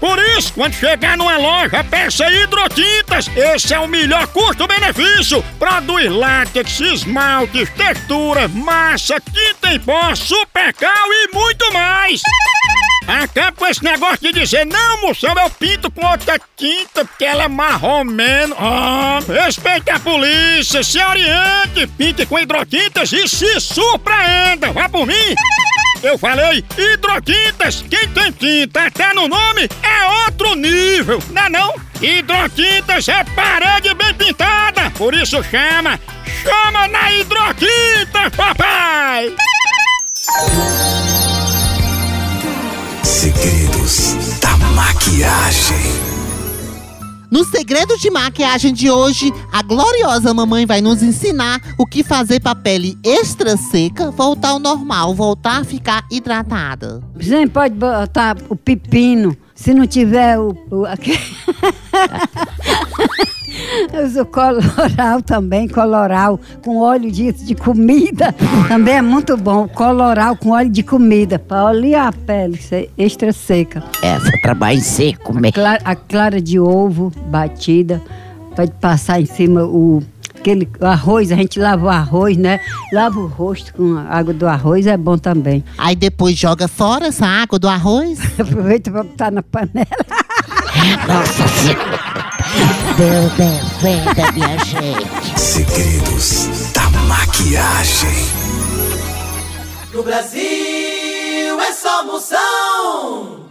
Por isso, quando chegar numa loja, peça hidrotintas. Esse é o melhor custo-benefício. Produz látex, esmaltes, textura, massa, tinta em pó, supercal e muito mais. Acaba com esse negócio de dizer, não, moção, eu pinto com outra tinta porque ela é marromeno. Ah, respeite a polícia, se oriente, pinte com hidrotintas e se surpreenda. Vá por mim. Eu falei hidrotintas. Quem tem tinta até no nome é outro nível, não é não? Hidrotintas é parede bem pintada. Por isso chama, chama na hidrotinta, papai. Segredos. No segredo de maquiagem de hoje, a gloriosa mamãe vai nos ensinar o que fazer para pele extra seca voltar ao normal, voltar a ficar hidratada. Você pode botar o pepino, se não tiver o. o aquele... Uso coloral também, coloral com óleo de, de comida. Também é muito bom. Coloral com óleo de comida, para olear a pele ser extra seca. Essa trabalho em seco mesmo. Clara- a clara de ovo batida, pode passar em cima o aquele arroz, a gente lava o arroz, né? Lava o rosto com a água do arroz, é bom também. Aí depois joga fora essa água do arroz. Aproveita para botar na panela. Nossa Senhora. Deus defenda, minha gente. Segredos da maquiagem. No Brasil é só moção.